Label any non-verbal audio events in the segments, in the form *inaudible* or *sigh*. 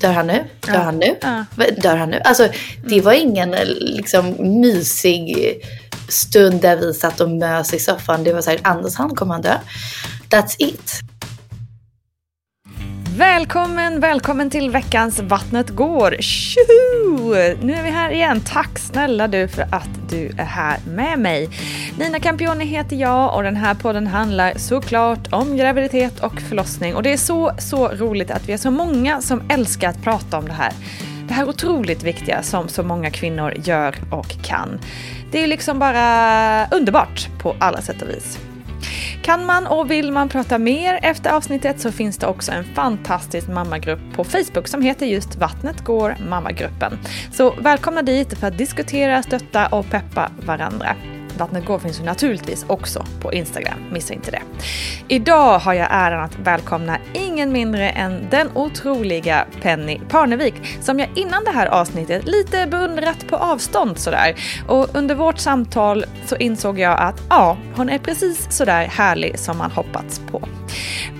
Dör han nu? Dör Ja. han nu? Ja. Dör han nu? Alltså det var ingen eh, liksom mysig stund där vi satt och mös i soffan. Det var så här, Anders han kommer han dö. That's it. Välkommen, välkommen till veckans Vattnet går. Tjoho! Nu är vi här igen. Tack snälla du för att du är här med mig. Nina Campioni heter jag och den här podden handlar såklart om graviditet och förlossning. Och det är så, så roligt att vi är så många som älskar att prata om det här. Det här otroligt viktiga som så många kvinnor gör och kan. Det är liksom bara underbart på alla sätt och vis. Kan man och vill man prata mer efter avsnittet så finns det också en fantastisk mammagrupp på Facebook som heter just Vattnet går mammagruppen. Så välkomna dit för att diskutera, stötta och peppa varandra. Vattnet går finns ju naturligtvis också på Instagram, missa inte det. Idag har jag äran att välkomna ingen mindre än den otroliga Penny Parnevik som jag innan det här avsnittet lite beundrat på avstånd sådär. Och under vårt samtal så insåg jag att ja, hon är precis sådär härlig som man hoppats på.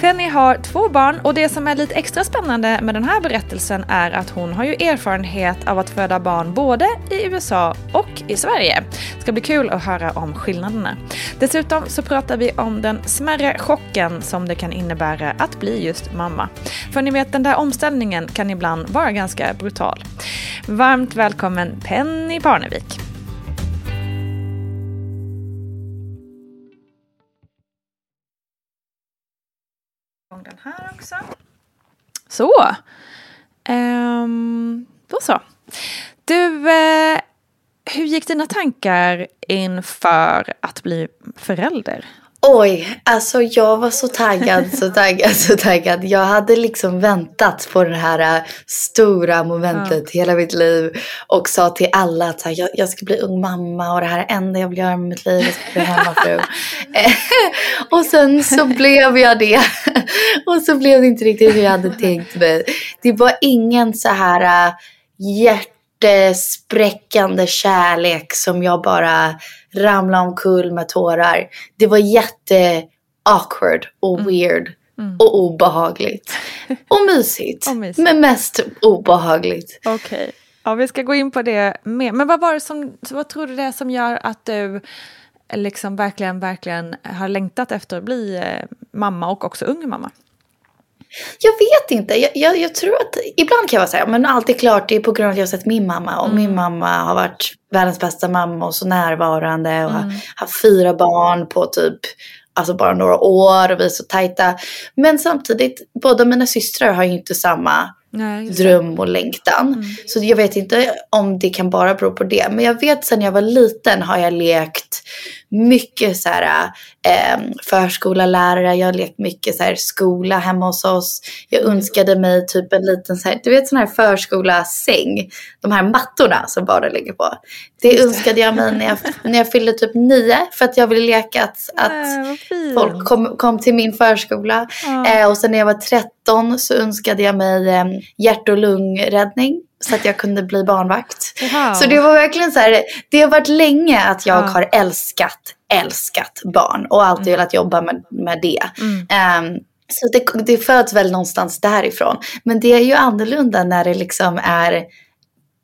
Penny har två barn och det som är lite extra spännande med den här berättelsen är att hon har ju erfarenhet av att föda barn både i USA och i Sverige. Det ska bli kul att höra om skillnaderna. Dessutom så pratar vi om den smärre chocken som det kan innebära att bli just mamma. För ni vet, den där omställningen kan ibland vara ganska brutal. Varmt välkommen Penny Parnevik. Den här också. Så. Ehm, då så. Du, eh, hur gick dina tankar inför att bli förälder? Oj, alltså jag var så taggad, så taggad, så taggad. Jag hade liksom väntat på det här äh, stora momentet hela mitt liv och sa till alla att här, jag, jag ska bli ung mamma och det här är det enda jag vill göra med mitt liv, jag ska bli hemmafru. *laughs* Och sen så blev jag det. *laughs* och så blev det inte riktigt hur jag hade tänkt mig. Det var ingen så här äh, hjärtespräckande kärlek som jag bara ramlade omkull med tårar. Det var jätte awkward och weird och obehagligt. *laughs* Och mysigt. Och mysigt. Men mest obehagligt. Okej. Ja, vi ska gå in på det mer. Men vad var det som, vad tror du det är som gör att du liksom verkligen, verkligen har längtat efter att bli eh, mamma och också ung mamma? Jag vet inte. Jag, jag, jag, tror att ibland kan jag vara så här, men allt är klart, det är på grund av att jag har sett min mamma. Och Mm. min mamma har varit världens bästa mamma och så närvarande. Och Mm. har haft fyra barn på typ, alltså bara några år och vi är så tajta. Men samtidigt, båda mina systrar har ju inte samma Nej. Mm. dröm och längtan. Så jag vet inte om det kan bara bero på det. Men jag vet sen jag var liten har jag lekt mycket så här eh, förskolalärare. Jag har lekt mycket så här skola hemma hos oss. Jag Mm. önskade mig typ en liten så här, du vet sån här förskolasäng. De här mattorna som barnen ligger på. Det önskade jag mig när jag, när jag fyllde typ nio. För att jag ville leka att, att fint. folk kom, kom till min förskola. Ja. Eh, och sen när jag var 13 så önskade jag mig eh, hjärt och lungräddning. Så att jag kunde bli barnvakt. Wow. Så det var verkligen så här, det har varit länge att jag Ja. har älskat, älskat barn. Och alltid Mm. velat jobba med, med det. Ehm, så det, det föds väl någonstans därifrån. Men det är ju annorlunda när det liksom är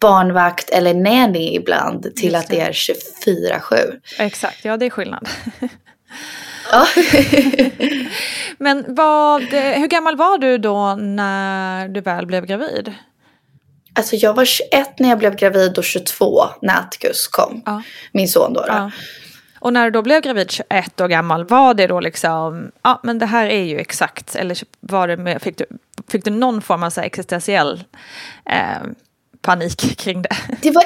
barnvakt eller nanny ibland till att det är 24-7. Exakt, ja det är skillnad. *laughs* Ja. *laughs* Men vad, hur gammal var du då när du väl blev gravid? Alltså jag var 21 när jag blev gravid och 22 när Atticus kom. Ja. Min son då. då. Ja. Och när du då blev gravid 21 år gammal, var det då liksom, ja men det här är ju exakt, eller var det med, fick, du, fick du någon form av så existentiell eh, panik *laughs* kring det? Det var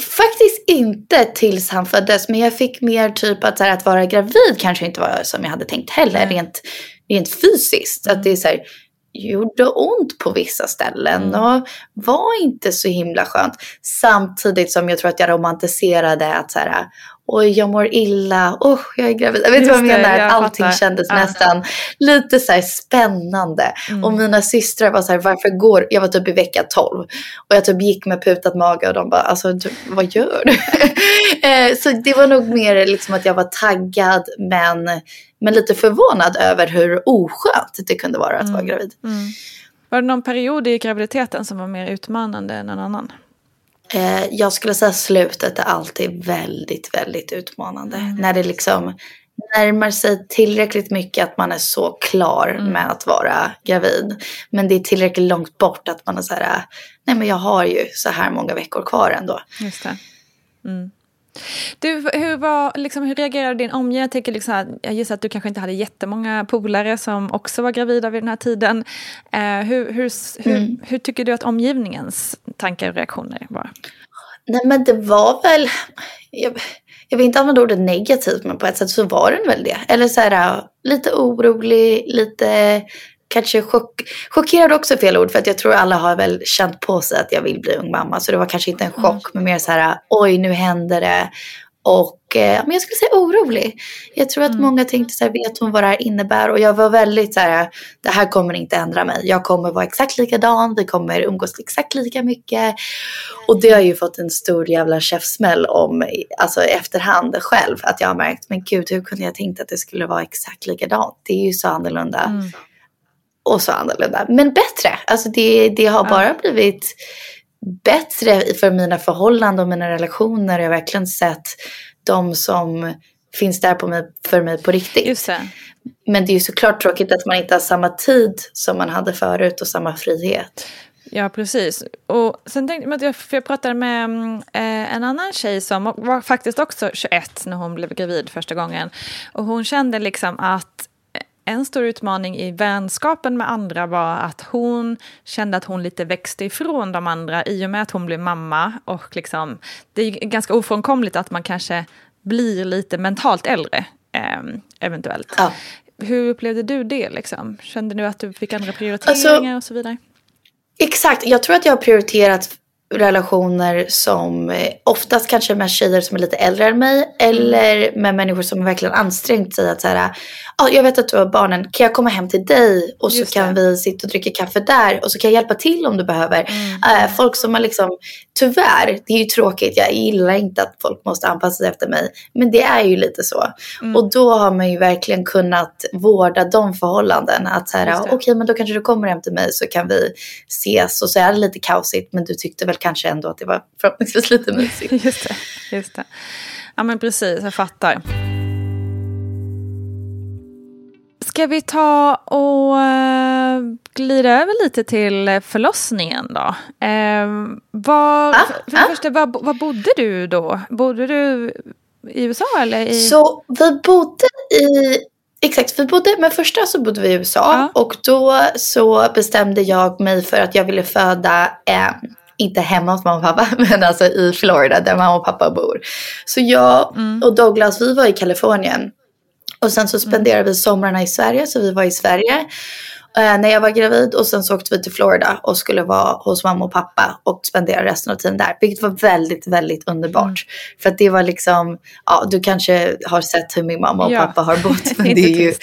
faktiskt inte tills han föddes. Men jag fick mer typ att, så här, att vara gravid kanske inte var som jag hade tänkt heller. Rent, rent fysiskt. Att det är så här, gjorde ont på vissa ställen. Och var inte så himla skönt. Samtidigt som jag tror att jag romantiserade att så här, oj jag mår illa, usch jag är gravid. Jag vet inte vad jag menar? jag allting fattar. kändes Ja. Mm. nästan lite så spännande. Och mina systrar var så här, varför går, jag var typ i vecka 12. Och jag typ gick med putat mage och de bara, alltså du, vad gör du? *laughs* Eh, så det var nog mer liksom att jag var taggad men, men lite förvånad över hur oskönt det kunde vara att vara gravid. Var det någon period i graviditeten som var mer utmanande än en annan? Eh, jag skulle säga slutet är alltid väldigt, väldigt utmanande. När det liksom närmar sig tillräckligt mycket att man är så klar med att vara gravid. Men det är tillräckligt långt bort att man är så här, nej men jag har ju så här många veckor kvar ändå. Just det. Mm. Du, hur, var, liksom, hur reagerade din omgivning? Jag, tänker liksom, jag gissar att du kanske inte hade jättemånga polare som också var gravida vid den här tiden. Eh, hur, hur, hur, hur tycker du att omgivningens tankar och reaktioner var? Nej men det var väl, jag, jag vill inte använda ordet negativt men på ett sätt så var den väl det. Eller så här lite orolig, lite kanske chock, chockerad också fel ord för att jag tror alla har väl känt på sig att jag vill bli ung mamma. Så det var kanske inte en chock men mer så här oj nu händer det. Och eh, men jag skulle säga orolig. Jag tror att många tänkte så här, vet hon vad det här innebär? Och jag var väldigt så här, det här kommer inte ändra mig. Jag kommer vara exakt likadan, vi kommer umgås exakt lika mycket. Och det har jag ju fått en stor jävla käftsmäll om, alltså efterhand själv. Att jag har märkt, men gud hur kunde jag tänkt att det skulle vara exakt likadant? Det är ju så annorlunda. Och så annorlunda. Men bättre. Alltså det, det har bara blivit bättre för mina förhållanden och mina relationer. Jag har verkligen sett de som finns där på mig, för mig på riktigt. Det. Men det är ju såklart tråkigt att man inte har samma tid som man hade förut och samma frihet. Ja, precis. Och sen tänkte jag- för jag pratade med mm, eh, en annan tjej som var faktiskt också 21 när hon blev gravid första gången. Och hon kände liksom att en stor utmaning i vänskapen med andra var att hon kände att hon lite växte ifrån de andra i och med att hon blev mamma. Och liksom, det är ganska ofrånkomligt att man kanske blir lite mentalt äldre, eh, eventuellt. Ja. Hur upplevde du det? Liksom? Kände du att du fick andra prioriteringar och så vidare? Exakt, jag tror att jag har prioriterat relationer som eh, oftast kanske med tjejer som är lite äldre än mig eller med människor som verkligen ansträngt sig att säga ja jag vet att du har barnen, kan jag komma hem till dig och så kan vi sitta och dricka kaffe där och så kan jag hjälpa till om du behöver. Eh, folk som har liksom tyvärr, det är ju tråkigt. Jag gillar inte att folk måste anpassa sig efter mig. Men det är ju lite så. Mm. Och då har man ju verkligen kunnat vårda de förhållanden. Att så här, okej det. men då kanske du kommer hem till mig så kan vi ses. Och så är det lite kaosigt men du tyckte väl kanske ändå att det var förhoppningsvis lite *laughs* mysigt. Just det, just det. Ja men precis, jag fattar. Ska vi ta och eh, glida över lite till förlossningen då? Eh, var, Ah, för ah. första, var, var bodde du då? Bodde du i USA eller i... Så vi bodde i, exakt, vi bodde, men första så bodde vi i USA Ja. och då så bestämde jag mig för att jag ville föda, eh, inte hemma hos mamma och pappa, *laughs* men alltså i Florida där mamma och pappa bor. Så jag Mm. och Douglas, vi var i Kalifornien. Och sen så spenderade vi somrarna i Sverige, så vi var i Sverige eh, när jag var gravid. Och sen så åkte vi till Florida och skulle vara hos mamma och pappa och spendera resten av tiden där. Vilket var väldigt, väldigt underbart. Mm. För att det var liksom, ja du kanske har sett hur min mamma och Ja. pappa har bott. Men *laughs* det är ju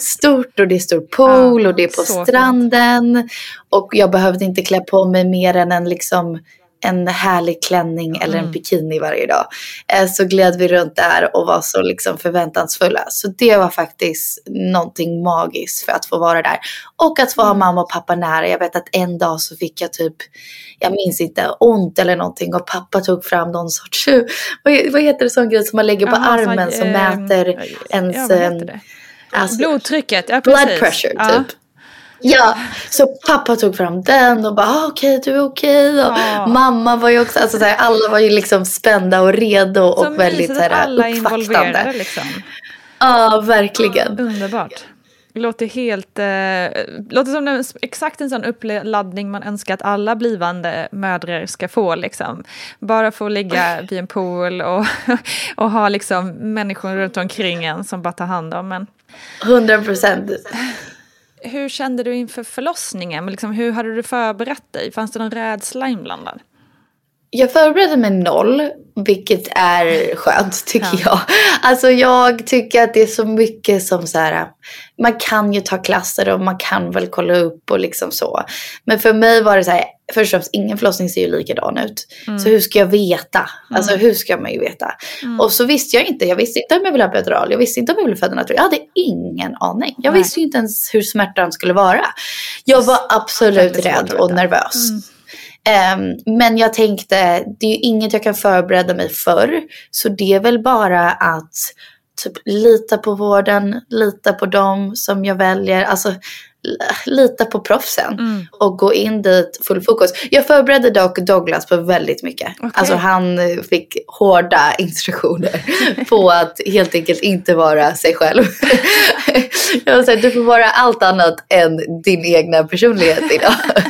stort och det är stor pool och det är på så fint. stranden. Och jag behövde inte klä på mig mer än en liksom en härlig klänning eller Mm. en bikini varje dag. Eh, Så gled vi runt där och var så liksom förväntansfulla. Så det var faktiskt någonting magiskt för att få vara där. Och att få Mm. ha mamma och pappa nära. Jag vet att en dag så fick jag typ, jag minns inte, ont eller någonting. Och pappa tog fram någon sorts, *laughs* vad heter det sån grej som man lägger på Jaha, så, armen som eh, mäter ja, ens heter eh, alltså, Blodtrycket, ja blood precis. pressure ja. typ. Ja, så pappa tog fram den och bara ah, okej du är okej. Och Ja. Mamma var ju också, alltså så här, alla var ju liksom spända och redo Så och väldigt mysigt så här, alla involverade liksom. Ja, verkligen. Underbart. Låter helt... Eh, låter som en, exakt en sån uppladdning man önskar att alla blivande mödrar ska få. Liksom. Bara få ligga vid en pool och, *laughs* och ha liksom människor runt omkring en som bara tar hand om en. 100 procent. Hur kände du inför förlossningen? Liksom, hur hade du förberett dig? Fanns det någon rädsla inblandad? Jag förberedde mig noll, vilket är skönt *laughs* tycker Ja. jag. Alltså jag tycker att det är så mycket som så här, man kan ju ta klasser och man kan väl kolla upp och liksom så. Men för mig var det så här, först och främst ingen förlossning ser ju likadan ut. Så hur ska jag veta? Alltså hur ska man ju veta? Och så visste jag inte, jag visste inte om jag ville ha epidural, jag visste inte om jag ville föda naturligt. Jag hade ingen aning. Jag Nej. visste ju inte ens hur smärtan skulle vara. Jag var absolut svårt rädd och nervös. Ehm, men jag tänkte, det är ju inget jag kan förbereda mig för. Så det är väl bara att typ lita på vården, lita på dem som jag väljer. Alltså lita på proffsen Mm. och gå in dit full fokus. Jag förberedde dock Douglas på väldigt mycket. Okej. Alltså han eh, fick hårda instruktioner *laughs* på att helt enkelt inte vara sig själv. *laughs* jag var så här, du får vara allt annat än din egna personlighet idag. *laughs*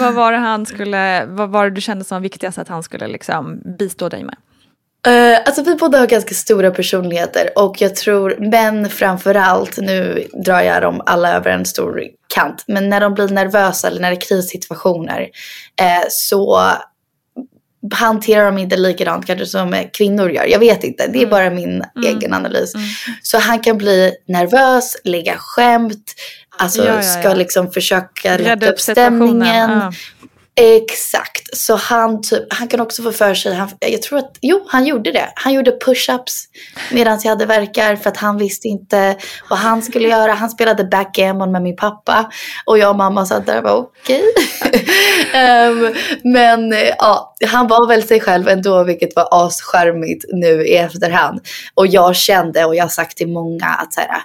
Vad var det han skulle, vad var det du kände som viktigast att han skulle liksom bistå dig med? Uh, alltså vi båda har ganska stora personligheter och jag tror män framförallt, nu drar jag dem alla över en stor kant, men när de blir nervösa eller när det är krissituationer eh, så hanterar de inte likadant kanske som eh, kvinnor gör. Jag vet inte, det är bara min egen analys. Så han kan bli nervös, lägga skämt, alltså Ja, ja, ska ja. liksom försöka upp upp stämningen. Exakt, så han, typ, han kan också få för sig, han, jag tror att, jo han gjorde det. Han gjorde push-ups medan jag hade verkar för att han visste inte vad han skulle göra. Han spelade backgammon med min pappa och jag och mamma satt där och var okej. *laughs* Ehm, men ja, han var väl sig själv ändå vilket var ascharmigt nu i efterhand. Och jag kände och jag har sagt till många att så här,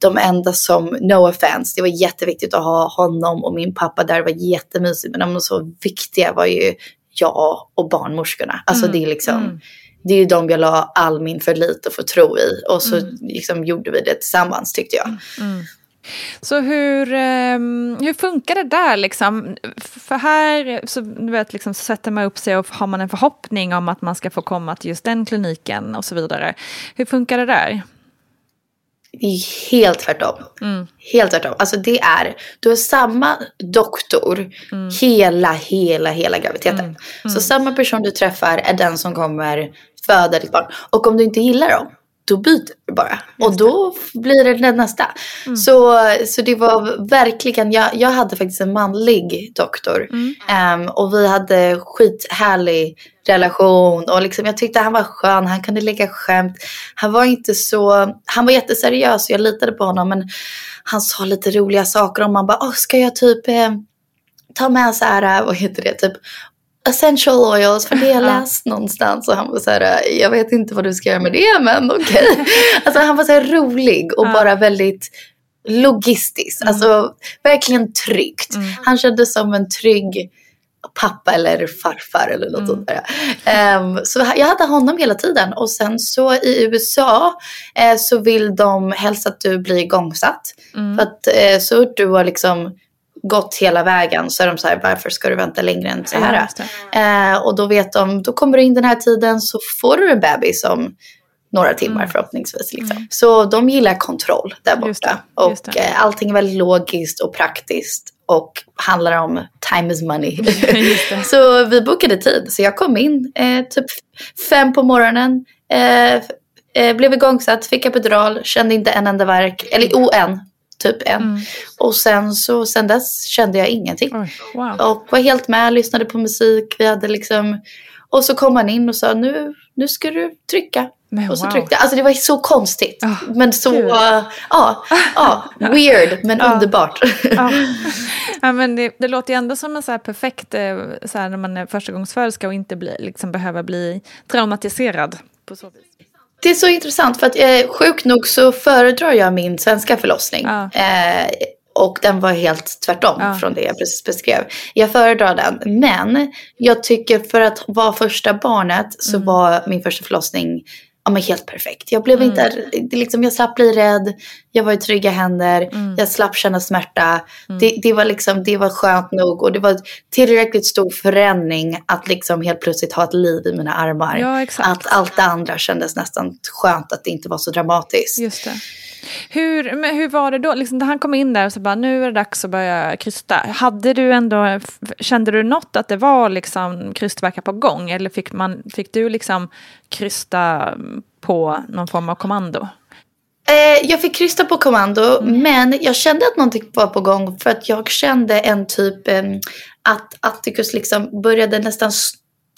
de enda som, no offense, det var jätteviktigt att ha honom och min pappa där, det var jättemysigt. Men de så viktiga var ju jag och barnmorskorna. Alltså det är liksom, det är ju de jag la all min förlit och förtro i. Och så liksom gjorde vi det tillsammans tyckte jag. Så hur, ehm, hur funkar det där liksom? För här så du vet, liksom, sätter man upp sig och har man en förhoppning om att man ska få komma till just den kliniken och så vidare. Hur funkar det där? Det är helt tvärtom. Helt tvärtom. Alltså det är, du har samma doktor hela, hela, hela graviditeten. Så samma person du träffar är den som kommer föda ditt barn. Och om du inte gillar dem då byter du bara. Och då blir det den nästa. Mm. Så, så det var verkligen, jag, jag hade faktiskt en manlig doktor. Mm. Ehm, och vi hade skithärlig relation. Och liksom, jag tyckte han var skön, han kunde lägga skämt. Han var inte så, han var jätteseriös och jag litade på honom. Men han sa lite roliga saker och man bara, Åh, ska jag typ eh, ta med så här, vad heter det, typ essential oils för det jag *laughs* läst någonstans och han var så här, jag vet inte vad du ska göra med det men okej. *laughs* Alltså han var så här rolig och bara väldigt logistisk, alltså verkligen tryggt. Han kändes som en trygg pappa eller farfar eller något sånt där. Ehm, så jag hade honom hela tiden och sen så i USA eh, så vill de helst att du blir igångsatt. För att eh, så du har liksom gått hela vägen så är de så här, varför ska du vänta längre än så här? Ja, just. Eh, och då vet de, då kommer du in den här tiden så får du en bebis om några timmar Mm. förhoppningsvis. Liksom. Så de gillar kontroll där Just borta. det, just Och det. eh, allting är väldigt logiskt och praktiskt och handlar om time is money. *laughs* Just så vi bokade tid. Så jag kom in eh, typ fem på morgonen. Eh, eh, blev igångsatt, fick epidural, kände inte en enda verk. Eller jo, en. Typ en. Mm. Och sen så sen dess kände jag ingenting. Oj, wow. Och var helt med, lyssnade på musik. Vi hade liksom... Och så kom han in och sa nu, nu ska du trycka. Men och så wow. tryckte jag. Alltså det var så konstigt. Ah, men så, uh, ja, *laughs* ja, weird men underbart. Ja. *laughs* ja, men det, det låter ju ändå som en så perfekt, eh, så här, när man är förstagångsföderska och inte bli, liksom behöver bli traumatiserad. På så vis. Det är så intressant för att eh, sjukt nog så föredrar jag min svenska förlossning. Ja. Eh, och den var helt tvärtom Ja. från det jag precis beskrev. Jag föredrar den. Men jag tycker för att vara första barnet så Mm. var min första förlossning ja, men helt perfekt. Jag blev Mm. inte, liksom, jag slapp bli rädd, jag var i trygga händer, Mm. jag slapp känna smärta. Det, det, var liksom, det var skönt nog och det var tillräckligt stor förändring att liksom helt plötsligt ha ett liv i mina armar. Ja. Att allt det andra kändes nästan skönt att det inte var så dramatiskt. Just det. Hur, men hur var det då? Liksom, när han kom in där och så bara, nu är det dags att börja krysta. Hade du ändå, kände du något att det var liksom krystverkar på gång? Eller fick, man, fick du liksom krysta på någon form av kommando? Eh, jag fick krysta på kommando, Mm. men jag kände att någonting var på gång för att jag kände en typ att Atticus liksom började nästan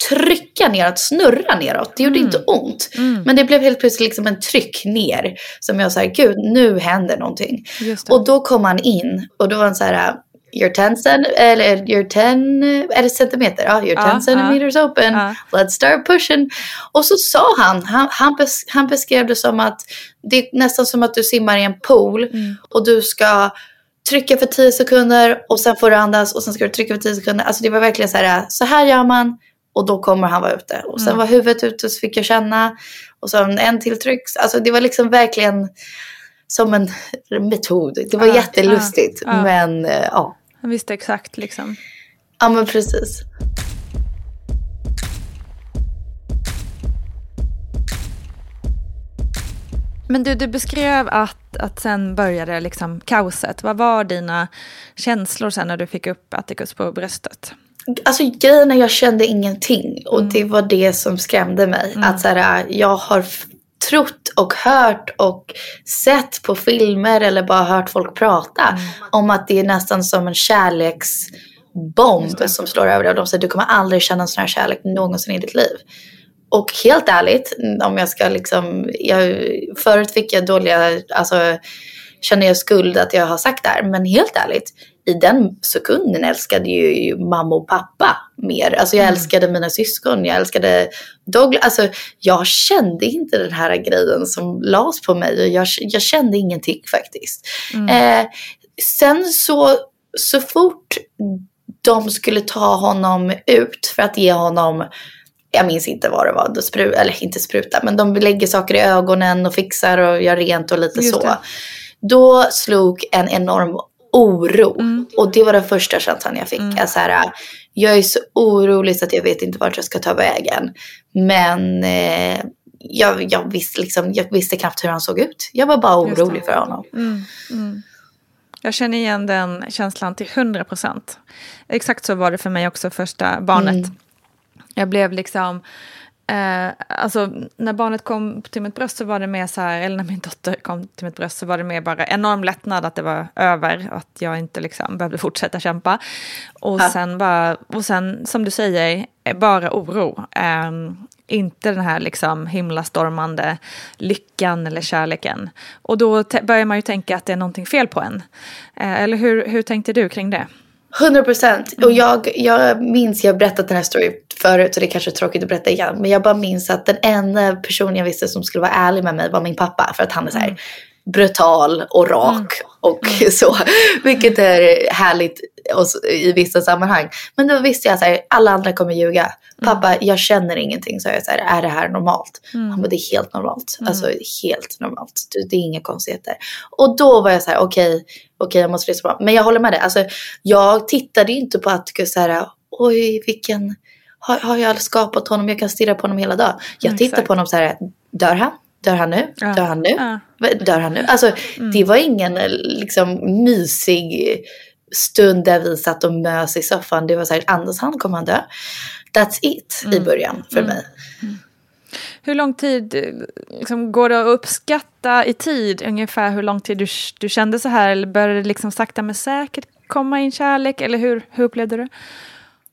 trycka neråt, snurra neråt. Det gjorde Mm. inte ont, men det blev helt plötsligt liksom en tryck ner som jag sa, gud nu händer någonting. Och då kom han in och då var han så här, you're 10 cent, eller you're 10, är det centimeter? Ja, you're 10 Ja, centimeters open. Ja. Let's start pushing. Och så sa han, han, han, bes, han beskrev det som att det är nästan som att du simmar i en pool Mm. och du ska trycka för 10 sekunder och sen får du andas och sen ska du trycka för 10 sekunder. Alltså det var verkligen så här, så här gör man och då kommer han vara ute. Och sen Mm. var huvudet ute så fick jag känna och sen en till tryck. Alltså det var liksom verkligen som en metod. Det var Ja, jättelustigt. ja, ja. Men eh, ja. Han visste exakt liksom. ja, men precis. Men du, du beskrev att, att sen började liksom kaoset. Vad var dina känslor sen när du fick upp Atticus på bröstet? Alltså grejen är jag kände ingenting och det var det som skrämde mig. Att så här, jag har trott och hört och sett på filmer eller bara hört folk prata om att det är nästan som en kärleksbomb som slår över dig. Och de säger du kommer aldrig känna en sån här kärlek någonsin i ditt liv. Och helt ärligt, om jag ska liksom, jag, förut fick jag dåliga, alltså känner jag skuld att jag har sagt det här. Men helt ärligt, i den sekunden älskade jag ju mamma och pappa mer. Alltså jag älskade mina syskon, jag älskade Douglas. Alltså jag kände inte den här grejen som lades på mig. och Jag, jag kände ingenting faktiskt. Eh, sen så, så fort de skulle ta honom ut för att ge honom jag minns inte vad det var, spru, eller inte spruta, men de lägger saker i ögonen och fixar och gör rent och lite Just så. det. Då slog en enorm oro. Mm. Och det var den första känslan jag fick. Jag, så här, jag är så orolig så att jag vet inte vart jag ska ta vägen. Men eh, jag, jag, visste liksom, jag visste knappt hur han såg ut. Jag var bara orolig för honom. Jag känner igen den känslan till 100 procent. Exakt så var det för mig också första barnet. Jag blev liksom Eh, alltså när barnet kom till mitt bröst så var det mer så här, eller när min dotter kom till mitt bröst så var det mer bara enorm lättnad att det var över, att jag inte liksom behövde fortsätta kämpa. Och Ja. sen bara, och sen som du säger, eh, bara oro. Eh, inte den här liksom himlastormande lyckan eller kärleken. Och då börjar man ju tänka att det är någonting fel på en. Eh, eller hur, hur tänkte du kring det? 100 procent. Och jag, jag minns, jag har berättat den här storyn förut och det är kanske är tråkigt att berätta igen. Men jag bara minns att den enda personen jag visste som skulle vara ärlig med mig var min pappa. För att han är så här brutal och rak och *laughs* så. Vilket är härligt så- i vissa sammanhang. Men då visste jag så här, alla andra kommer ljuga. Pappa, jag känner ingenting. Så jag så här, är det här normalt? Han bara, det är helt normalt. Alltså helt normalt. Det, det är inga konstigheter. Och då var jag så här, okej, okej jag måste lyssna på Men jag håller med dig. Alltså, jag tittade ju inte på att så här, oj vilken, har, har jag skapat honom? Jag kan stirra på honom hela dagen. Jag Mm, tittar på honom så här, dör han? Dör han nu? Ja. Dör han nu? Ja. Mm. Dör han nu? Alltså det var ingen eh, liksom mysig stund där vi satt och mös i soffan. Det var så här, andas han kommer han dö. That's it Mm. i början för mig. Hur lång tid, liksom, går det att uppskatta i tid ungefär hur lång tid du, du kände så här? Eller började det liksom sakta men säkert komma in kärlek? Eller hur, hur upplevde du?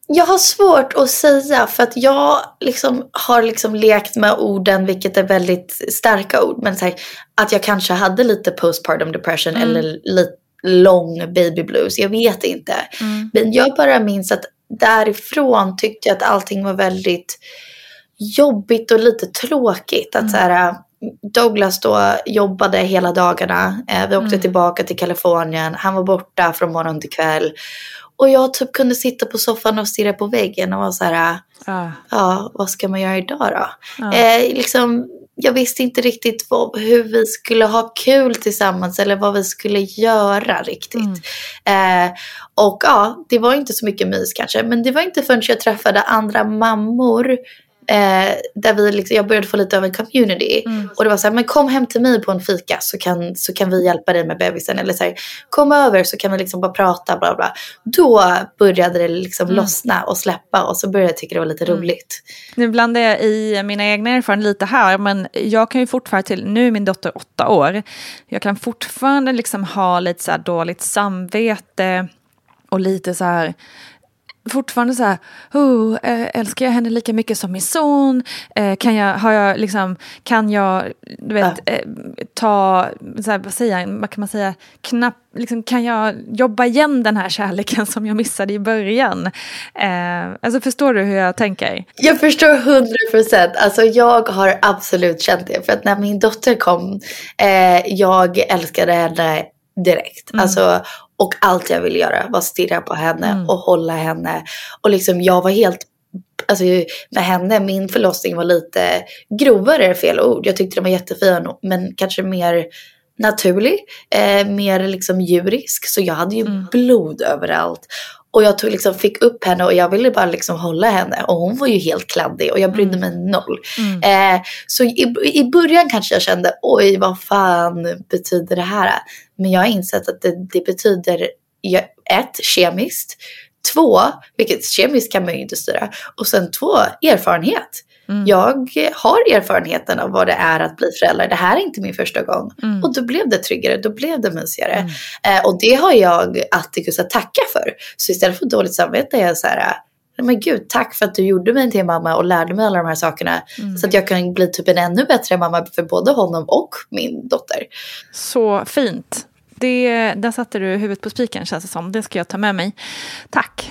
Jag har svårt att säga för att jag liksom har liksom lekt med orden, vilket är väldigt starka ord. Men här, att jag kanske hade lite postpartum depression eller lite lång baby blues. Jag vet inte. Men jag bara minns att därifrån tyckte jag att allting var väldigt jobbigt och lite tråkigt. Att så här, Douglas då jobbade hela dagarna. Eh, vi åkte tillbaka till Kalifornien. Han var borta från morgon till kväll. Och jag typ kunde sitta på soffan och stirra på väggen och vara så här, Ja. ja, vad ska man göra idag då? Eh, liksom, jag visste inte riktigt vad, hur vi skulle ha kul tillsammans eller vad vi skulle göra riktigt. Eh, och ja, det var inte så mycket mys kanske, men det var inte förrän jag träffade andra mammor Eh, där vi liksom, jag började få lite av en community. Och det var så här, men kom hem till mig på en fika så kan, så kan vi hjälpa dig med bebisen. Eller så här, kom över så kan vi liksom bara prata bla bla. Då började det liksom lossna och släppa och så började jag tycka det var lite roligt. Nu blandar jag i mina egna erfarenheter lite här, men jag kan ju fortfarande till, nu är min dotter åtta år, jag kan fortfarande liksom ha lite så dåligt samvete och lite så här, fortfarande så här, oh, eh, älskar jag henne lika mycket som min son? Eh, kan jag, har jag liksom, kan jag, du vet, eh, ta, så här, vad säger jag, vad kan man säga, knapp, liksom, kan jag jobba igen den här kärleken som jag missade i början? Eh, alltså förstår du hur jag tänker? Jag förstår hundra procent. Alltså jag har absolut känt det. För att när min dotter kom, eh, jag älskade henne direkt. Alltså, och allt jag ville göra var stirra på henne och hålla henne. Och liksom jag var helt, alltså med henne, min förlossning var lite grovare är fel ord. Jag tyckte den var jättefin men kanske mer naturlig, eh, mer liksom djurisk. Så jag hade ju blod överallt. Och jag tog, liksom, fick upp henne och jag ville bara liksom hålla henne. Och hon var ju helt kladdig och jag brydde mig noll. Eh, så i, i början kanske jag kände, oj vad fan betyder det här? Men jag har insett att det, det betyder, ett, kemiskt. Två, vilket kemiskt kan man ju inte styra. Och sen två, erfarenhet. Jag har erfarenheten av vad det är att bli förälder. Det här är inte min första gång. Och då blev det tryggare, då blev det mysigare. Eh, och det har jag Atticus att tacka för. Så istället för dåligt samvete är jag så här, men gud, tack för att du gjorde mig till mamma och lärde mig alla de här sakerna. Så att jag kan bli typ en ännu bättre mamma för både honom och min dotter. Så fint. Det, där satte du huvudet på spiken känns det som. Det ska jag ta med mig. Tack.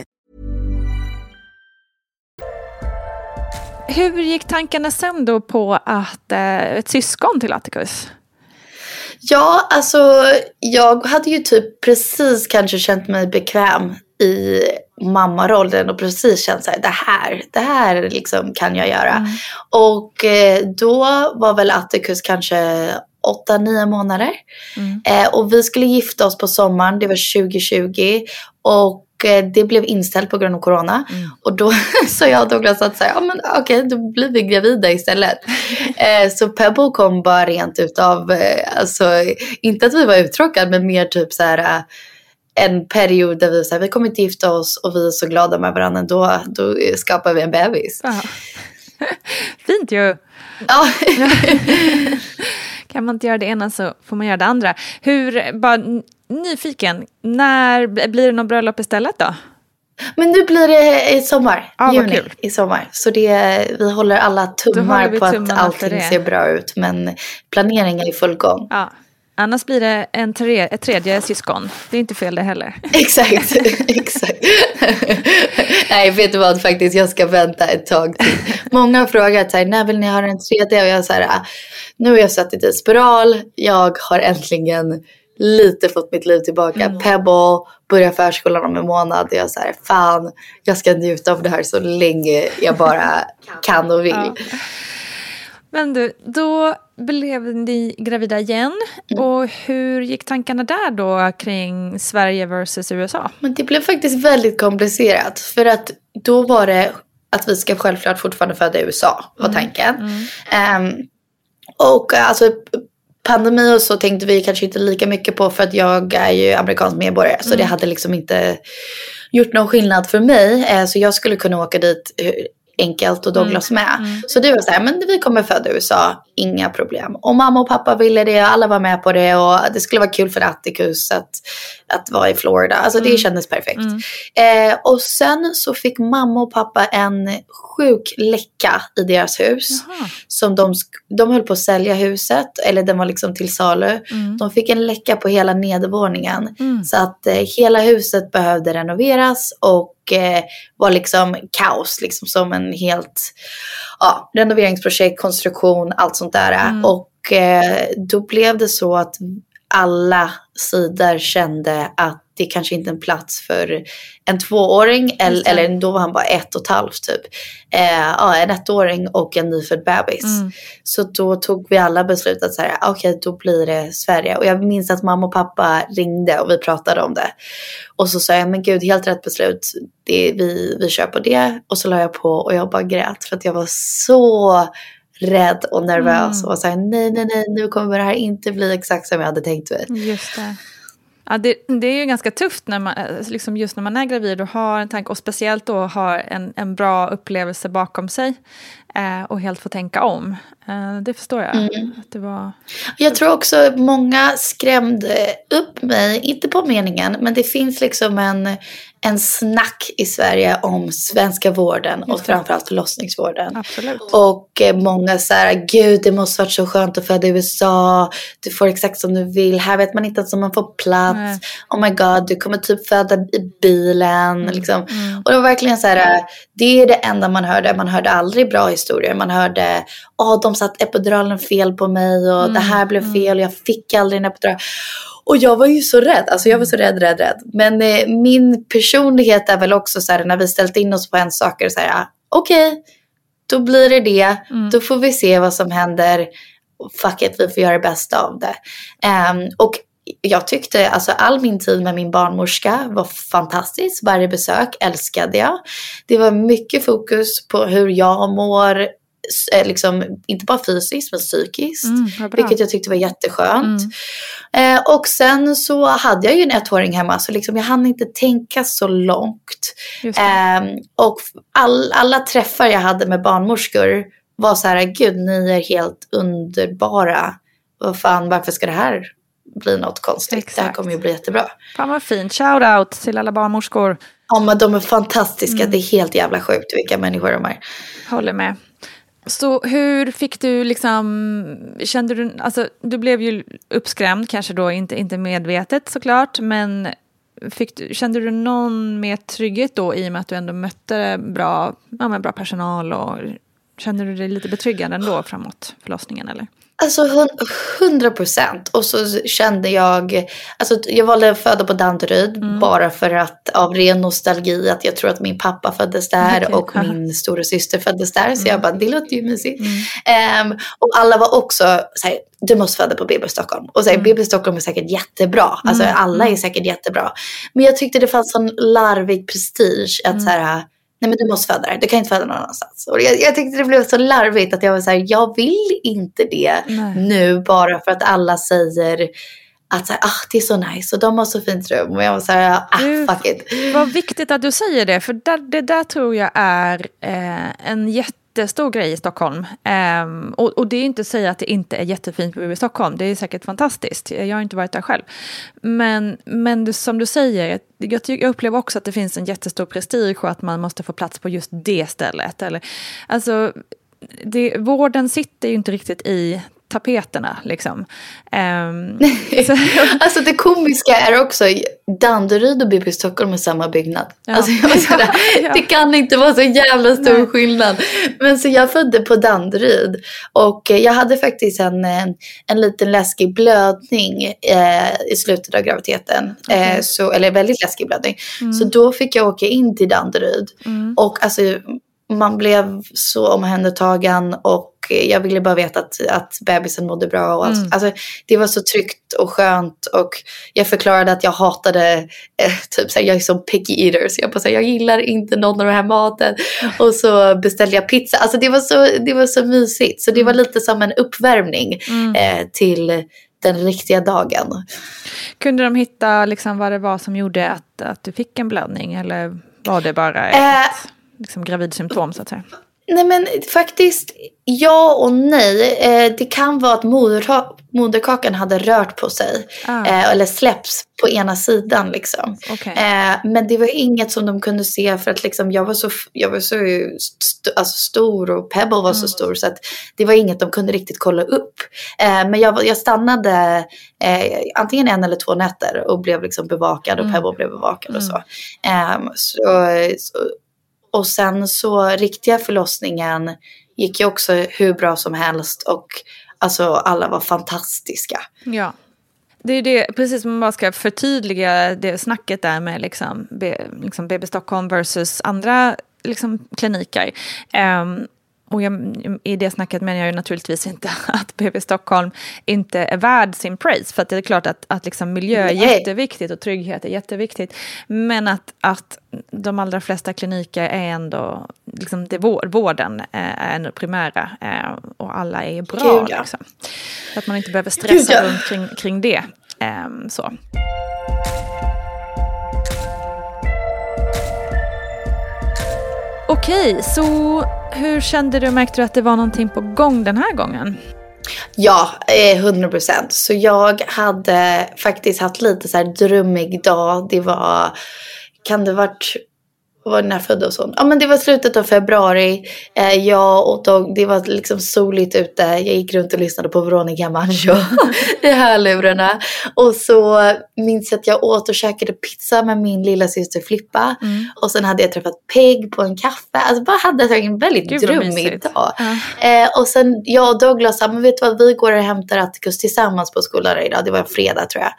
Hur gick tankarna sen då på att eh, ett syskon till Atticus? Ja, alltså jag hade ju typ precis kanske känt mig bekväm i mammarollen och precis känt såhär, det här, det här liksom kan jag göra. Mm. Och eh, då var väl Atticus kanske åtta, nio månader. Mm. Eh, och vi skulle gifta oss på sommaren, det var 2020. Och det blev inställt på grund av corona. Och då *laughs* sa jag och Douglas att så här, ja, men, okej, då blir vi gravida istället. *laughs* eh, så Pebble kom bara rent utav, eh, alltså inte att vi var uttråkade men mer typ så här eh, en period där vi så här, vi kommer inte gifta oss och vi är så glada med varandra då, då skapar vi en bebis. *laughs* Fint ju. Ja. Kan man inte göra det ena så får man göra det andra. Hur, bara nyfiken, när blir det någon bröllop istället då? Men nu blir det i sommar, vad juni i sommar. Så det, vi håller alla tummar håller på att allting ser bra ut. Men planeringen är i full gång. Ja. Annars blir det en tre, ett tredje syskon. Det är inte fel det heller. *laughs* Exakt, *laughs* exakt. *laughs* Nej, vet du vad faktiskt, jag ska vänta ett tag till. Många har frågat så här, när vill ni ha den tredje? Och jag säger, ah, nu har jag suttit i spiral, jag har äntligen lite fått mitt liv tillbaka. Pebble, börjar förskolan om en månad. Jag säger, fan, jag ska njuta av det här så länge jag bara *laughs* kan och vill. Ja. Men du, då blev ni gravida igen. Mm. Och hur gick tankarna där då kring Sverige versus USA? Men det blev faktiskt väldigt komplicerat. För att då var det att vi ska självklart fortfarande föda i USA, var tanken. Ehm, och eh, alltså pandemi och så tänkte vi kanske inte lika mycket på för att jag är ju amerikansk medborgare. Så det hade liksom inte gjort någon skillnad för mig. Eh, så jag skulle kunna åka dit eh, enkelt och Douglas med. Så det var så här, men vi kommer föda i USA, inga problem. Och mamma och pappa ville det, alla var med på det och det skulle vara kul för Atticus att, att vara i Florida. Alltså det kändes perfekt. Eh, och sen så fick mamma och pappa en sjuk läcka i deras hus. Som de, de höll på att sälja huset, eller den var liksom till salu. De fick en läcka på hela nedervåningen. Så att eh, hela huset behövde renoveras och var liksom kaos. Liksom som en helt ja, renoveringsprojekt, konstruktion, allt sånt där. Och eh, då blev det så att alla sidor kände att det är kanske inte en plats för en tvååring eller, eller då var han bara ett och ett halvt typ. Eh, ja, en ettåring och en nyfödd bebis. Mm. Så då tog vi alla beslut att säga okej okay, då blir det Sverige. Och jag minns att mamma och pappa ringde och vi pratade om det. Och så sa jag men gud helt rätt beslut. Det, vi, vi kör på det. Och så la jag på och jag bara grät för att jag var så rädd och nervös Mm. och var såhär nej nej nej nu kommer det här inte bli exakt som jag hade tänkt mig. Just det. Ja, det, det är ju ganska tufft när man, eh, liksom just när man är gravid och har en tanke och speciellt då har en, en bra upplevelse bakom sig eh, och helt få tänka om. Eh, det förstår jag. Mm. Att det var... Jag tror också många skrämde upp mig, inte på meningen, men det finns liksom en, en snack i Sverige om svenska vården och framförallt förlossningsvården. Absolut. Och eh, många säger, gud det måste varit så skönt att föda i USA, du får exakt som du vill, här vet man inte ens om man får plats, Nej. oh my god du kommer typ föda i bilen. Mm. Liksom. Och det var verkligen så här, det är det enda man hörde, man hörde aldrig bra historier, man hörde, åh de satt epiduralen fel på mig och det här blev fel och jag fick aldrig en epidural. Och jag var ju så rädd, alltså jag var så rädd, rädd, rädd. Men eh, min personlighet är väl också så här när vi ställt in oss på en sak, så här, okej, då blir det det, då får vi se vad som händer. Fuck it, vi får göra det bästa av det. Ehm, och jag tyckte, alltså all min tid med min barnmorska var fantastisk. Varje besök älskade jag. Det var mycket fokus på hur jag mår, liksom, inte bara fysiskt men psykiskt. Mm, vilket jag tyckte var jätteskönt. Mm. Eh, och sen så hade jag ju en ettåring hemma så liksom jag hann inte tänka så långt. Ehm, och all, alla träffar jag hade med barnmorskor var så här, gud ni är helt underbara. Vad fan, varför ska det här bli något konstigt? Det här Exakt. kommer ju bli jättebra. Fan vad fint. Shout out till alla barnmorskor. Ja men de är fantastiska, Mm. det är helt jävla sjukt vilka människor de är. Håller med. Så hur fick du liksom, kände du, alltså du blev ju uppskrämd, kanske då inte, inte medvetet såklart, men fick du, kände du någon mer trygghet då i och med att du ändå mötte bra, ja, bra personal och kände du dig lite betryggande ändå framåt förlossningen eller? Alltså hun- hundra procent. Och så kände jag, alltså jag valde att föda på Danderyd Mm. bara för att av ren nostalgi att jag tror att min pappa föddes där Okej, och min stora syster föddes där. Så Mm. jag bara, det låter ju mysigt. Ehm, och alla var också såhär, du måste föda på BB Stockholm. Och såhär, BB Stockholm är säkert jättebra. Alltså Mm, alla är säkert jättebra. Men jag tyckte det fanns sån larvig prestige Mm. att såhär, Nej men du måste föda där, du kan inte föda någon annanstans. Och jag, jag tyckte det blev så larvigt att jag var så här, jag vill inte det Nej. nu bara för att alla säger att så här, ah, det är så nice och de har så fint rum. Och jag var så här, ah Du- fuck it. Vad viktigt att du säger det, för där, det där tror jag är eh, en jättestor grej i Stockholm. Um, och, och det är inte att säga att det inte är jättefint på BB Stockholm, det är säkert fantastiskt. Jag har inte varit där själv. Men, men du, som du säger, jag, jag upplever också att det finns en jättestor prestige och att man måste få plats på just det stället. Eller, alltså, det, vården sitter ju inte riktigt i tapeterna liksom. *laughs* Så, Alltså det komiska är också, Danderyd och BB Stockholm är samma byggnad. Ja. Alltså *laughs* Ja. Det kan inte vara så jävla stor Nej. skillnad. Men så jag födde på Danderyd och eh, jag hade faktiskt en, en, en liten läskig blödning eh, i slutet av graviditeten. Eh, så, eller väldigt läskig blödning. Så då fick jag åka in till Danderyd. Och alltså man blev så omhändertagen och jag ville bara veta att, att bebisen mådde bra. Och allt. Mm. Alltså, det var så tryggt och skönt och jag förklarade att jag hatade, eh, typ såhär, jag är som picky eater. Så jag bara såhär, jag gillar inte någon av den här maten. Och så beställde jag pizza. Alltså det var så, det var så mysigt. Så det var lite som en uppvärmning eh, till den riktiga dagen. Kunde de hitta liksom vad det var som gjorde att, att du fick en blödning? Eller var det bara ett Eh. liksom, gravidsymptom så att säga? Nej men faktiskt ja och nej. Eh, det kan vara att moderka- moderkakan hade rört på sig. Ah. Eh, eller släpps på ena sidan liksom. Okej. Eh, men det var inget som de kunde se för att liksom, jag var så, jag var så st- alltså, stor och Pebble var så stor så att det var inget de kunde riktigt kolla upp. Eh, men jag, jag stannade eh, antingen en eller två nätter och blev liksom bevakad och Pebble blev bevakad och så. Ehm, så, så. Och sen så riktiga förlossningen gick ju också hur bra som helst och alltså alla var fantastiska. Ja. det är det, precis som man bara ska förtydliga det snacket där med liksom, be, liksom BB Stockholm versus andra liksom, kliniker. Um, och jag, i det snacket menar jag ju naturligtvis inte *laughs* att BB Stockholm inte är värd sin praise. För att det är klart att, att liksom miljö är jätteviktigt och trygghet är jätteviktigt. Men att, att de allra flesta kliniker är ändå, liksom det vården är ändå primära eh, och alla är bra. Gud, ja. liksom. Så att man inte behöver stressa Gud, ja. runt kring, kring det. Eh, så. Okej, så hur kände du? Märkte du att det var någonting på gång den här gången? Ja, eh, 100 procent. Så jag hade faktiskt haft lite så här drömmig dag. Det var, kan det varit var när föddes hon? Ja men det var slutet av februari. Eh, jag och Dog, det var liksom soligt ute. Jag gick runt och lyssnade på Veronica Maggio *laughs* i hörlurarna. Och så minns jag att jag åt och käkade pizza med min lilla syster Flippa. Mm. Och sen hade jag träffat Peg på en kaffe. Alltså bara hade en väldigt Gud, drömmig dag. Mm. Eh, och sen jag och Douglas sa, men vet du vad, vi går och hämtar Atticus tillsammans på skolan idag. Det var fredag tror jag.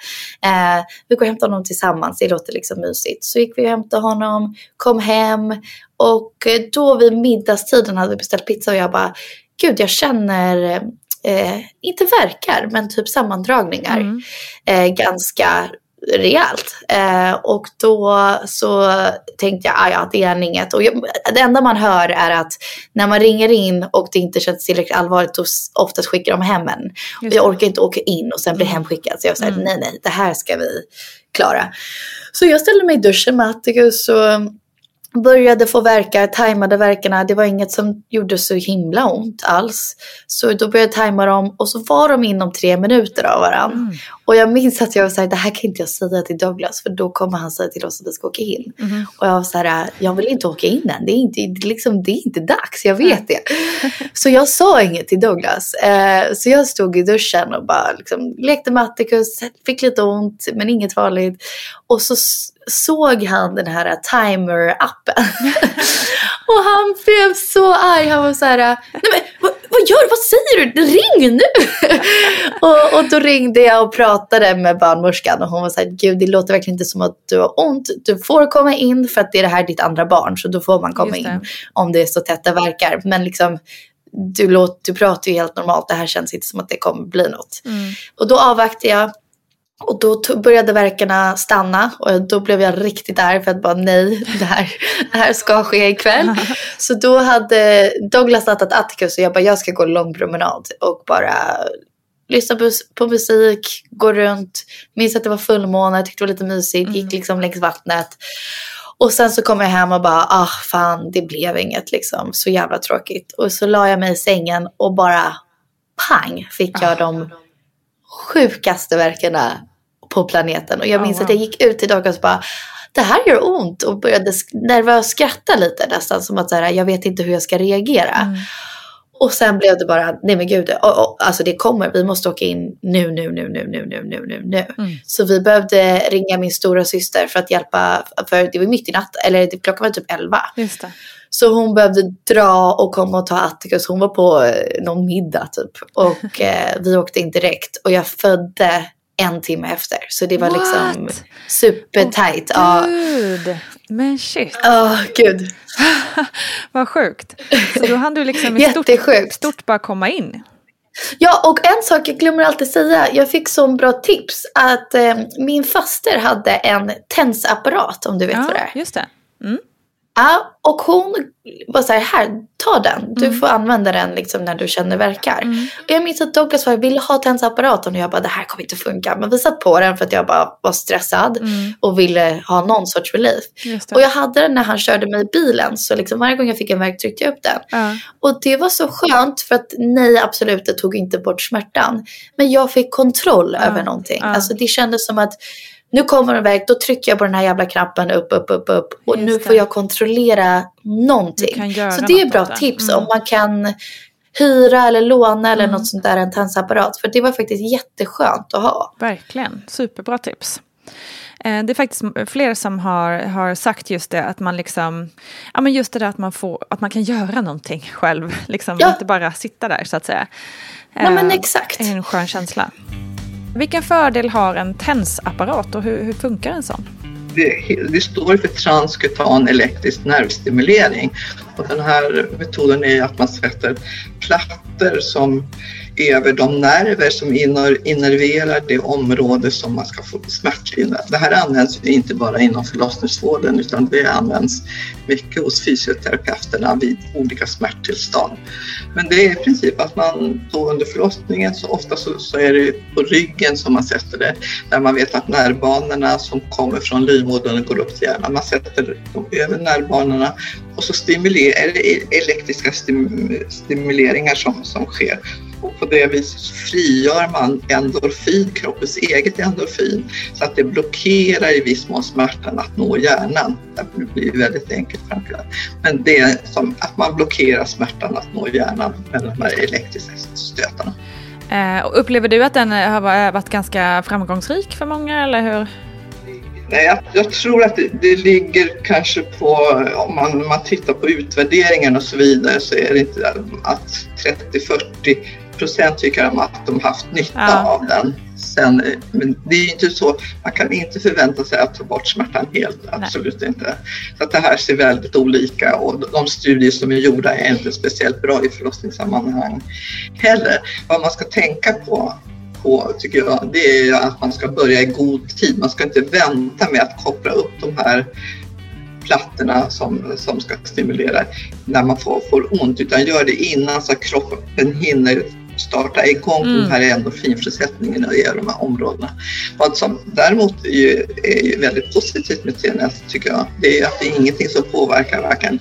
Eh, vi går och hämtar honom tillsammans, det låter liksom mysigt. Så gick vi och hämtade honom, kom hem och eh, då vid middagstiden hade vi beställt pizza och jag bara, gud jag känner, eh, inte verkar, men typ sammandragningar mm. eh, ganska rejält. Eh, och då så tänkte jag, ah, ja det är inget. Och jag, det enda man hör är att när man ringer in och det inte känns tillräckligt allvarligt då oftast skickar de hem en. Och jag orkar inte åka in och sen bli mm. hemskickad. Så jag sa, mm. nej nej, det här ska vi klara. Så jag ställde mig i duschen med Atticus och började få verkar, tajmade verkarna. Det var inget som gjorde så himla ont alls. Så då började jag tajma dem och så var de inom tre minuter av varandra. Mm. Och jag minns att jag var såhär, det här kan inte jag säga till Douglas för då kommer han säga till oss att vi ska åka in. Mm. Och jag var såhär, jag vill inte åka in än. Det är inte, liksom, det är inte dags, jag vet det. *laughs* så jag sa inget till Douglas. Eh, så jag stod i duschen och bara liksom, lekte med Atticus, fick lite ont men inget farligt. Och så såg han den här timer-appen. *laughs* och han blev så arg. Han var så här, nej men vad, vad gör du? Vad säger du? Ring nu! *laughs* och, och då ringde jag och pratade med barnmorskan och hon var så här, gud det låter verkligen inte som att du har ont. Du får komma in för att det är det här ditt andra barn så då får man komma in om det är så täta verkar. Men liksom du, låt, du pratar ju helt normalt, det här känns inte som att det kommer bli något. Mm. Och då avvaktade jag och då började verkarna stanna och då blev jag riktigt arg för att bara nej, *laughs* det här, det här ska ske ikväll. *laughs* Så då hade Douglas nattat Atticus och jag bara jag ska gå lång promenad och bara lyssna på, på musik, gå runt. Minns att det var fullmåne, jag tyckte det var lite mysigt, mm. gick liksom längs vattnet. Och sen så kom jag hem och bara, ah fan det blev inget liksom, så jävla tråkigt. Och så la jag mig i sängen och bara pang fick jag ah. de sjukaste verkarna på planeten. Och jag minns oh, att jag gick ut idag och bara det här gör ont och började nervöst skratta lite nästan som att så här, jag vet inte hur jag ska reagera. Mm. Och sen blev det bara, nej men gud, oh, oh, alltså det kommer, vi måste åka in nu, nu, nu, nu, nu, nu, nu, nu, nu. Mm. Så vi behövde ringa min stora syster för att hjälpa, för det var mitt i natt, eller klockan var typ 11. Just det. Så hon behövde dra och komma och ta Atticus. Hon var på eh, någon middag typ. Och *laughs* eh, vi åkte in direkt. Och jag födde en timme efter. Så det var What? liksom supertight. Oh, gud. Men shit. Ja, oh, gud. *laughs* Vad sjukt. Så då hann du liksom i stort, stort bara komma in. Ja, och en sak jag glömmer alltid säga. Jag fick så bra tips att eh, min faster hade en tensapparat om du vet ja, vad det är. just det. Mm. Ja, och hon var så här, här, ta den. Du mm. får använda den liksom när du känner verkar. Mm. Och jag minns att Douglas var, vill ha tensapparaten och jag bara, det här kommer inte funka. Men vi satt på den för att jag bara var stressad mm. och ville ha någon sorts relief. Och jag hade den när han körde mig i bilen. Så liksom varje gång jag fick en verk tryckte jag upp den. Ja. Och det var så skönt för att nej, absolut, det tog inte bort smärtan. Men jag fick kontroll ja. över någonting. Ja. Alltså det kändes som att nu kommer den iväg, då trycker jag på den här jävla knappen upp, upp, upp, upp. Och Just nu får jag kontrollera någonting. Så det är bra tips mm. om man kan hyra eller låna eller mm. något sånt där, en tensapparat. För det var faktiskt jätteskönt att ha. Verkligen, superbra tips. Eh, det är faktiskt fler som har, har sagt just det, att man liksom, ja men just det där att man, får, att man kan göra någonting själv, *laughs* liksom, ja. inte bara sitta där så att säga. Nej men eh, exakt. Det är en skön känsla. Vilken fördel har en TENS-apparat och hur, hur funkar en sån? Det, det, står för transkutan elektrisk nervstimulering. Och den här metoden är att man sätter plattor som över de nerver som innerverar det område som man ska få smärtlindring. Det här används inte bara inom förlossningsvården utan det används mycket hos fysioterapeuterna vid olika smärttillstånd. Men det är i princip att man då under förlossningen så ofta så, så är det på ryggen som man sätter det där man vet att nervbanorna som kommer från livmodern går upp till hjärnan. Man sätter dem över nervbanorna och så stimulerar det e-, elektriska stim, stimuleringar som, som sker och på det viset frigör man endorfin, kroppens eget endorfin, så att det blockerar i viss mån smärtan att nå hjärnan. Det blir väldigt enkelt framförallt. Men det är som att man blockerar smärtan att nå hjärnan med de här elektriska stötarna. Eh, upplever du att den har varit ganska framgångsrik för många eller hur? Nej, jag, jag, tror att det, det, ligger kanske på, om man, man tittar på utvärderingen och så vidare, så är det inte att 30-40 procent tycker de att de haft nytta ja. av den. Sen, men det är inte så, man kan inte förvänta sig att ta bort smärtan helt, absolut Nej. inte. Så det här ser väldigt olika och de studier som är gjorda är inte speciellt bra i förlossningssammanhang heller. Vad man ska tänka på på, tycker jag, det är att man ska börja i god tid. Man ska inte vänta med att koppla upp de här plattorna som, som ska stimulera när man får, får ont, utan gör det innan så att kroppen hinner starta igång mm. den här endorfinfrisättningen i de här områdena. Vad som däremot är, ju, är ju väldigt positivt med TNS tycker jag, det är att det är ingenting som påverkar varken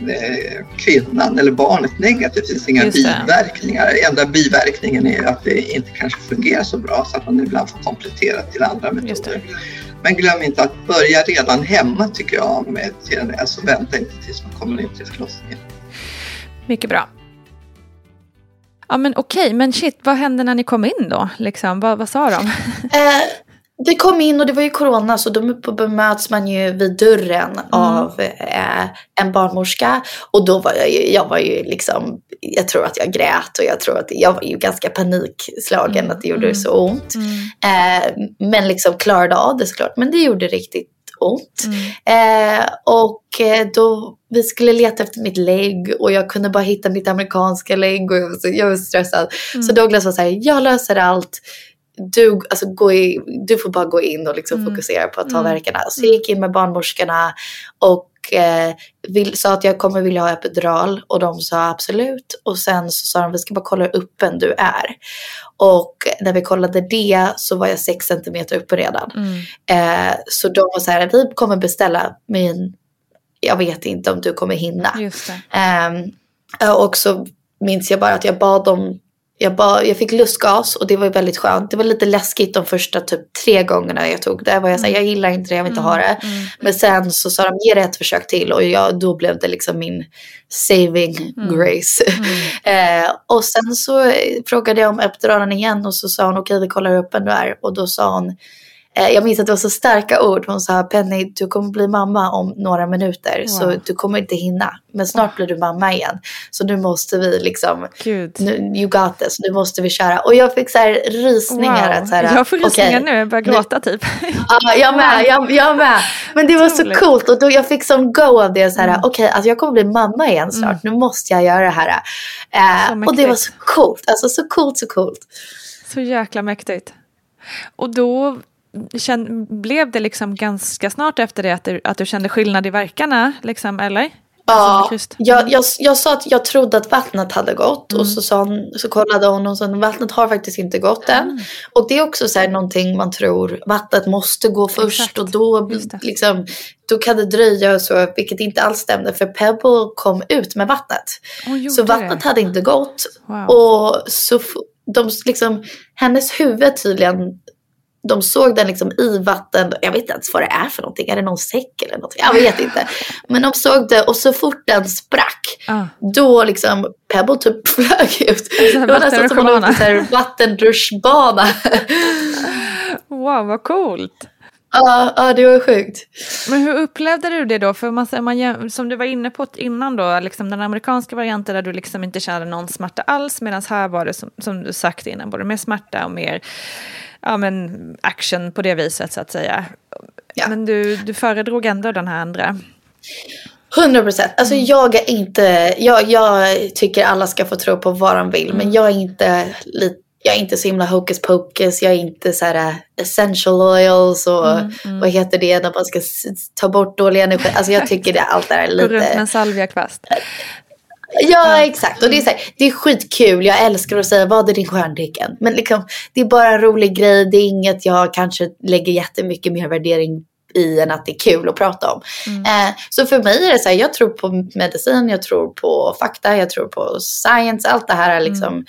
eh, kvinnan eller barnet negativt. Det finns inga biverkningar. Enda biverkningen är att det inte kanske fungerar så bra så att man ibland får komplettera till andra metoder. Men glöm inte att börja redan hemma tycker jag med TNS och vänta inte tills man kommer in till förlossningen. Mycket bra. Ja men okej, okay. men shit, vad hände när ni kom in då? Liksom, vad, vad sa de? *laughs* Eh, vi kom in och det var ju corona så då bemöts man ju vid dörren mm. av eh, en barnmorska. Och då var jag ju, jag var ju liksom, jag tror att jag grät och jag tror att jag var ju ganska panikslagen mm. att det gjorde mm. så ont. Mm. Eh, men liksom klarade av det såklart. Men det gjorde riktigt ont. Mm. Eh, och eh, då, vi skulle leta efter mitt lägg och jag kunde bara hitta mitt amerikanska lägg och jag var, så, jag var stressad. Mm. Så Douglas var såhär, jag löser allt. Du, alltså, gå i, du får bara gå in och liksom mm. fokusera på att ta mm. verkarna. Så jag gick in med barnmorskorna och eh, vill, sa att jag kommer vilja ha epidural och de sa absolut. Och sen så sa de vi ska bara kolla hur öppen du är. Och när vi kollade det så var jag 6 cm uppe redan. Mm. Eh, så de var så här, vi kommer beställa men jag vet inte om du kommer hinna. Eh, och så minns jag bara att jag bad dem jag, ba, jag fick lustgas och det var väldigt skönt. Det var lite läskigt de första typ tre gångerna jag tog det. Var jag, så här, jag gillar inte det, jag vill inte mm. ha det. Mm. Men sen så sa de, ge det ett försök till. Och jag, då blev det liksom min saving mm. grace. Mm. *laughs* eh, och sen så frågade jag om epiduralen igen och så sa hon, okej okay, vi kollar hur öppen du är. Och då sa hon, jag minns att det var så starka ord. Hon sa Penny, du kommer bli mamma om några minuter. Wow. Så du kommer inte hinna. Men snart blir du mamma igen. Så nu måste vi liksom, nu, you got this, nu måste vi köra. Och jag fick så här rysningar. Wow. Att så här, jag får rysningar okay, nu, jag börjar gråta typ. *laughs* Ja, jag med, jag, jag med. Men det var så coolt. Och då jag fick som go av det. Så här, mm. okej, okay, alltså jag kommer bli mamma igen snart. Mm. Nu måste jag göra det här. Eh, och det var så coolt. Alltså så coolt, så coolt. Så jäkla mäktigt. Och då blev det liksom ganska snart efter det att du, att du kände skillnad i verkarna? Liksom, eller? Ja, jag, jag, jag sa att jag trodde att vattnet hade gått mm. och så, sa hon, så kollade hon och sa att vattnet har faktiskt inte gått än. Mm. Och det är också så här någonting man tror, vattnet måste gå först Exakt. och då, liksom, då kan det dröja så, vilket inte alls stämde för Pebble kom ut med vattnet. Oh, så vattnet det. hade inte gått. Wow. Och så de, liksom, hennes huvud tydligen de såg den liksom i vatten. Jag vet inte ens vad det är för någonting. Är det någon säck eller någonting? Jag vet inte. Men de såg det och så fort den sprack. Ah. Då liksom Pebble typ *laughs* flög ut. Det var nästan som en vattenrutschbana. wow, vad coolt. Ja, ja, det var sjukt. Men hur upplevde du det då? För man, man, som du var inne på innan då, liksom den amerikanska varianten där du liksom inte kände någon smärta alls, medan här var det som, som du sagt innan, både mer smärta och mer ja, men action på det viset så att säga. Ja. Men du, du föredrog ändå den här andra. 100 procent. Alltså mm. jag är inte, jag, jag tycker alla ska få tro på vad de vill. Mm. Men jag är inte lite jag är inte så himla hocus pocus, jag är inte så här äh, essential oils och mm, mm. vad heter det när man ska ta bort dålig energi. Alltså jag tycker det allt är lite... Gå runt med en salviakvast. Ja, exakt. Och det är, så här, det är skitkul. Jag älskar att säga vad är din stjärntecken? Men liksom, det är bara en rolig grej. Det är inget jag kanske lägger jättemycket mer värdering i än att det är kul att prata om. Mm. Eh, så för mig är det så här, jag tror på medicin, jag tror på fakta, jag tror på science. Allt det här liksom mm.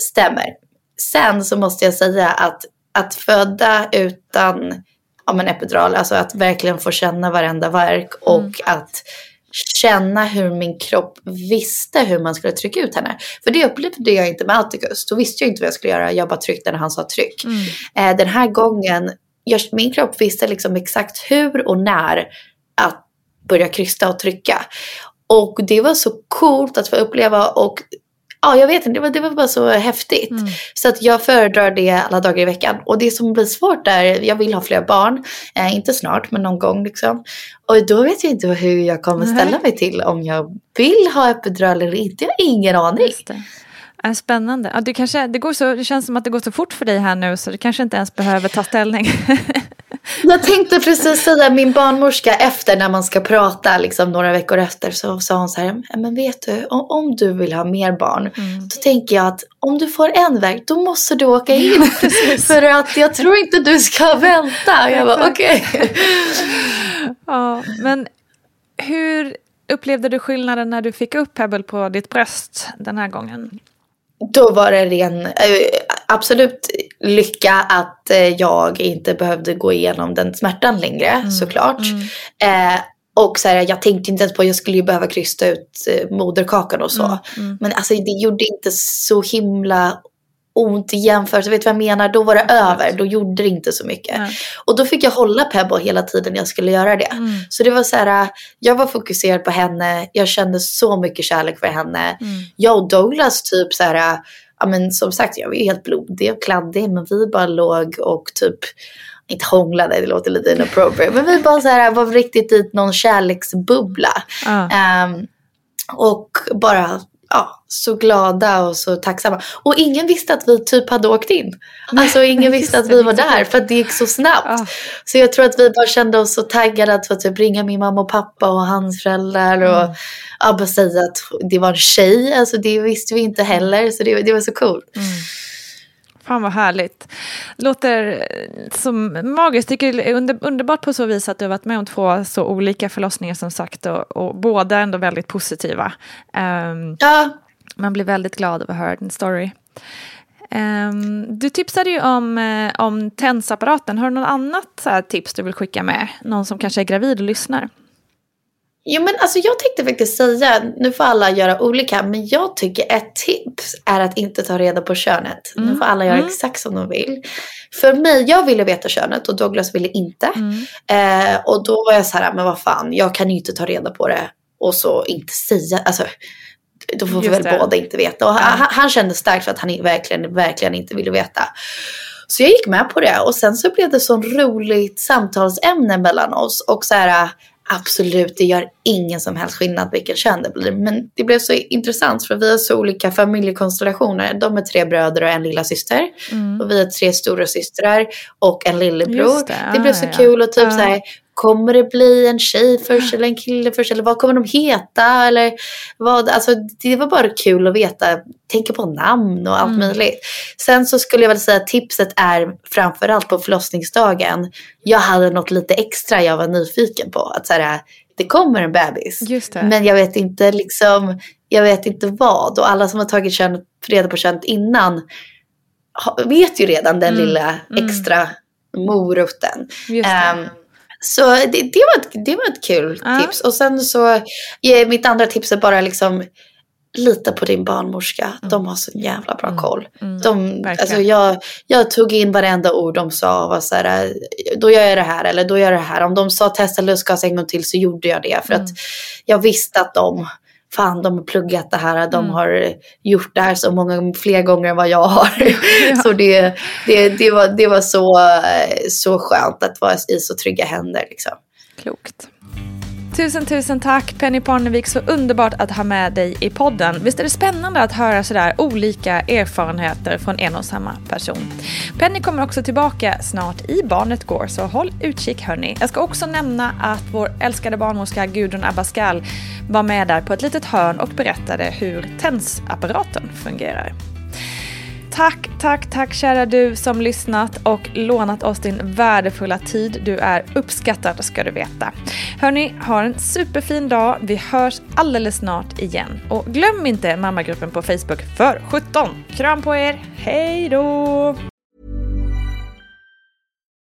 stämmer. Sen så måste jag säga att att föda utan ja, men epidural, alltså att verkligen få känna varenda verk och mm. att känna hur min kropp visste hur man skulle trycka ut henne. För det upplevde jag inte med Atticus. Då visste jag inte vad jag skulle göra. Jag bara tryckte när han sa tryck. Mm. Eh, den här gången, jag, min kropp visste liksom exakt hur och när att börja krysta och trycka. Och det var så coolt att få uppleva och ja, jag vet inte, det var, det var bara så häftigt. Mm. Så att jag föredrar det alla dagar i veckan. Och det som blir svårt är, jag vill ha fler barn. Eh, inte snart, men någon gång liksom. Och då vet jag inte hur jag kommer ställa mig till om jag vill ha epidural eller inte. Jag har ingen aning. Spännande. Ja, det, kanske, det, går så, det känns som att det går så fort för dig här nu så du kanske inte ens behöver ta ställning. *laughs* Jag tänkte precis säga min barnmorska efter när man ska prata liksom några veckor efter så sa hon så här, men vet du om, om du vill ha mer barn mm. då tänker jag att om du får en väg då måste du åka in ja, för att jag tror inte du ska vänta. Jag bara okej. Okay. Ja, men hur upplevde du skillnaden när du fick upp Pebble på ditt bröst den här gången? Då var det ren, äh, absolut lycka att eh, jag inte behövde gå igenom den smärtan längre mm. såklart. Mm. Eh, och så här, jag tänkte inte ens på att jag skulle ju behöva krysta ut eh, moderkakan och så. Mm. mm. Men alltså det gjorde inte så himla ont i jämförelse. Vet du vad jag menar? Då var det över. Då gjorde det inte så mycket. Mm. Och då fick jag hålla Pebbo hela tiden jag skulle göra det. Mm. Så det var så här, jag var fokuserad på henne. Jag kände så mycket kärlek för henne. Jag och Douglas typ så här ja men som sagt jag var ju helt blodig och kladdig men vi bara låg och typ inte hånglade, det låter lite inappropriate, men vi bara så här, var riktigt i någon kärleksbubbla. Um, och bara ja, så glada och så tacksamma. Och ingen visste att vi typ hade åkt in. Alltså ingen visste att vi var där för att det gick så snabbt. Så jag tror att vi bara kände oss så taggade att typ ringa min mamma och pappa och hans föräldrar. Och mm. ja, bara säga att det var en tjej. Alltså det visste vi inte heller. Så det, det var så coolt. Mm. Fan vad härligt. Låter som magiskt. Tycker det är under, underbart på så vis att du har varit med om två så olika förlossningar som sagt och, och båda ändå väldigt positiva. Um, ja. Man blir väldigt glad av att höra din story. Um, du tipsade ju om, uh, om tensapparaten. Har du något annat tips du vill skicka med? Någon som kanske är gravid och lyssnar? Jo men alltså jag tänkte faktiskt säga, nu får alla göra olika, men jag tycker ett tips är att inte ta reda på könet. Mm. Nu får alla göra mm. exakt som de vill. För mig, jag ville veta könet och Douglas ville inte. Mm. Eh, och då var jag så här, men vad fan, jag kan ju inte ta reda på det och så inte säga, alltså då får vi väl det. båda inte veta. Och han, han kände starkt för att han verkligen, verkligen inte ville veta. Så jag gick med på det och sen så blev det så roligt samtalsämne mellan oss och så här Absolut, det gör ingen som helst skillnad vilken kön det blir. Men det blev så intressant för vi har så olika familjekonstellationer. De är tre bröder och en lilla syster. Mm. Och vi är tre stora systrar och en lillebror. Det. det. blev så ah, kul och typ ja. så här, Kommer det bli en tjej först eller en kille först? Eller vad kommer de heta? Eller vad? Alltså, det var bara kul att veta. Tänka på namn och allt mm. möjligt. Sen så skulle jag väl säga att tipset är framförallt på förlossningsdagen. Jag hade något lite extra jag var nyfiken på. Att så här, det kommer en bebis. Men jag vet inte liksom, jag vet inte vad. Och alla som har tagit kön, reda på könet innan vet ju redan den mm. lilla mm. extra moroten. Um, så det, det, var, ett, det var ett kul ah. tips. Och sen så, mitt andra tips är bara liksom lita på din barnmorska. De har så jävla bra koll. Mm. De, verkligen. alltså jag, jag tog in varenda ord de sa och var så här, då gör jag det här eller då gör jag det här. Om de sa testa lustgas en gång till så gjorde jag det. För att jag visste att de, fan de har pluggat det här, de har gjort det här så många fler gånger än vad jag har. *laughs* *laughs* så det, det, det, var, det var så, eh, så skönt att vara i så trygga händer. Liksom. Klokt. Tusen, tusen tack Penny Parnevik, så underbart att ha med dig i podden. Visst är det spännande att höra sådär olika erfarenheter från en och samma person. Penny kommer också tillbaka snart i Barnet Går, så håll utkik hörni. Jag ska också nämna att vår älskade barnmorska Gudrun Abascal var med där på ett litet hörn och berättade hur tensapparaten fungerar. Tack, tack, tack kära du som lyssnat och lånat oss din värdefulla tid. Du är uppskattad ska du veta. Hörni, ha en superfin dag. Vi hörs alldeles snart igen. Och glöm inte mammagruppen på Facebook för 17. Kram på er. Hej då!